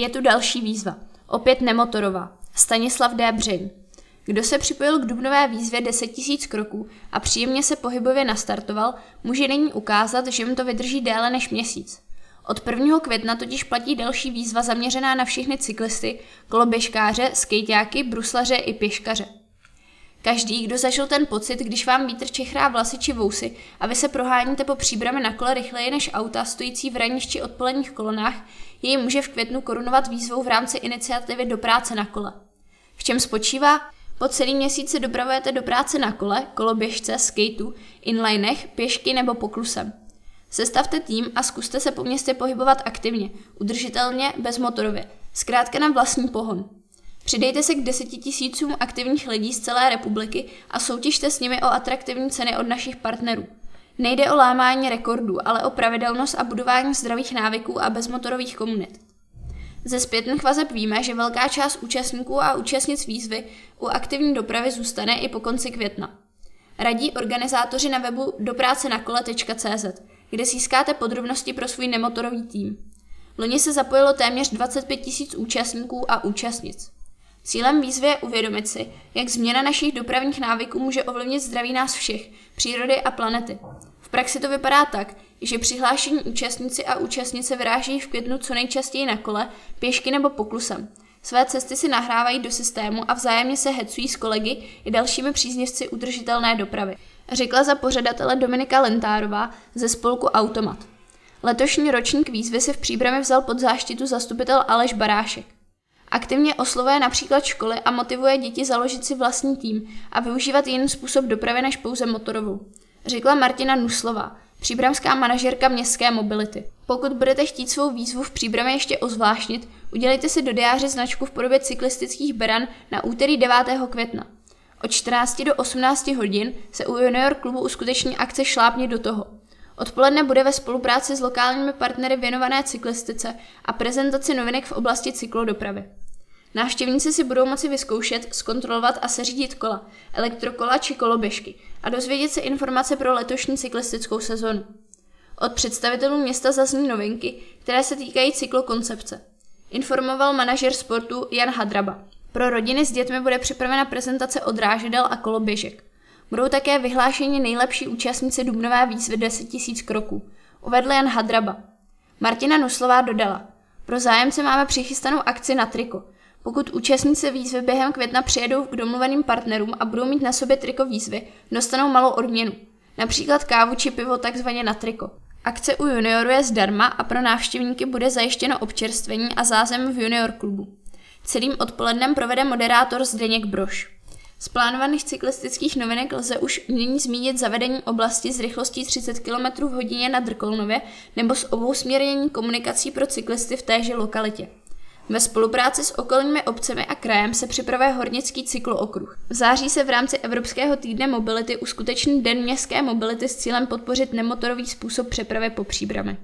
Je tu další výzva. Opět nemotorová. Stanislav D. Břeň. Kdo se připojil k dubnové výzvě 10 000 kroků a příjemně se pohybově nastartoval, může nyní ukázat, že mu to vydrží déle než měsíc. Od 1. května totiž platí další výzva zaměřená na všechny cyklisty, koloběžkáře, skejťáky, bruslaře i pěškaře. Každý, kdo zažil ten pocit, když vám vítr čechrá vlasy či vousy a vy se proháníte po příbrami na kole rychleji než auta stojící v ranních či odpoledních kolonách, jej může v květnu korunovat výzvou v rámci iniciativy do práce na kole. V čem spočívá? Po celý měsíc se dopravujete do práce na kole, koloběžce, skateu, inlinech, pěšky nebo poklusem. Sestavte tým a zkuste se po městě pohybovat aktivně, udržitelně, bezmotorově, zkrátka na vlastní pohon. Přidejte se k deseti tisícům aktivních lidí z celé republiky a soutěžte s nimi o atraktivní ceny od našich partnerů. Nejde o lámání rekordů, ale o pravidelnost a budování zdravých návyků a bezmotorových komunit. Ze zpětných vazeb víme, že velká část účastníků a účastnic výzvy u aktivní dopravy zůstane i po konci května. Radí organizátoři na webu doprácenakole.cz, kde získáte podrobnosti pro svůj nemotorový tým. Loni se zapojilo téměř 25 tisíc účastníků a účastnic. Cílem výzvy je uvědomit si, jak změna našich dopravních návyků může ovlivnit zdraví nás všech, přírody a planety. V praxi to vypadá tak, že přihlášení účastníci a účastnice vyrážejí v květnu co nejčastěji na kole, pěšky nebo poklusem. Své cesty si nahrávají do systému a vzájemně se hecují s kolegy i dalšími příznivci udržitelné dopravy. Řekla za pořadatele Dominika Lentárová ze spolku Automat. Letošní ročník výzvy si v příbrami vzal pod záštitu zastupitel Aleš Barášek. Aktivně oslovuje například školy a motivuje děti založit si vlastní tým a využívat jiný způsob dopravy než pouze motorovou. Řekla Martina Nuslová, příbramská manažerka městské mobility. Pokud budete chtít svou výzvu v příbrami ještě ozvláštnit, udělejte si do diáře značku v podobě cyklistických beran na úterý 9. května. Od 14 do 18 hodin se u junior klubu uskuteční akce Šlápně do toho. Odpoledne bude ve spolupráci s lokálními partnery věnované cyklistice a prezentaci novinek v oblasti cyklodopravy. Návštěvníci si budou moci vyzkoušet, zkontrolovat a seřídit kola, elektrokola či koloběžky a dozvědět se informace pro letošní cyklistickou sezonu. Od představitelů města zazní novinky, které se týkají cyklokoncepce. Informoval manažer sportu Jan Hadraba. Pro rodiny s dětmi bude připravena prezentace odrážedel a koloběžek. Budou také vyhlášeni nejlepší účastníci dubnové výzvy 10 000 kroků. Uvedl Jan Hadraba. Martina Nuslová dodala. Pro zájemce máme přichystanou akci na triko. Pokud účastníci výzvy během května přijedou k domluveným partnerům a budou mít na sobě triko výzvy, dostanou malou odměnu. Například kávu či pivo takzvaně na triko. Akce u junioru je zdarma a pro návštěvníky bude zajištěno občerstvení a zázem v junior klubu. Celým odpolednem provede moderátor Zdeněk Broš. Z plánovaných cyklistických novinek lze už nyní zmínit zavedení oblasti s rychlostí 30 km v hodině na Drkolnově nebo s obousměrnění komunikací pro cyklisty v téže lokalitě. Ve spolupráci s okolními obcemi a krajem se připravuje hornický cyklookruh. V září se v rámci Evropského týdne mobility uskuteční Den městské mobility s cílem podpořit nemotorový způsob přepravy po příbrami.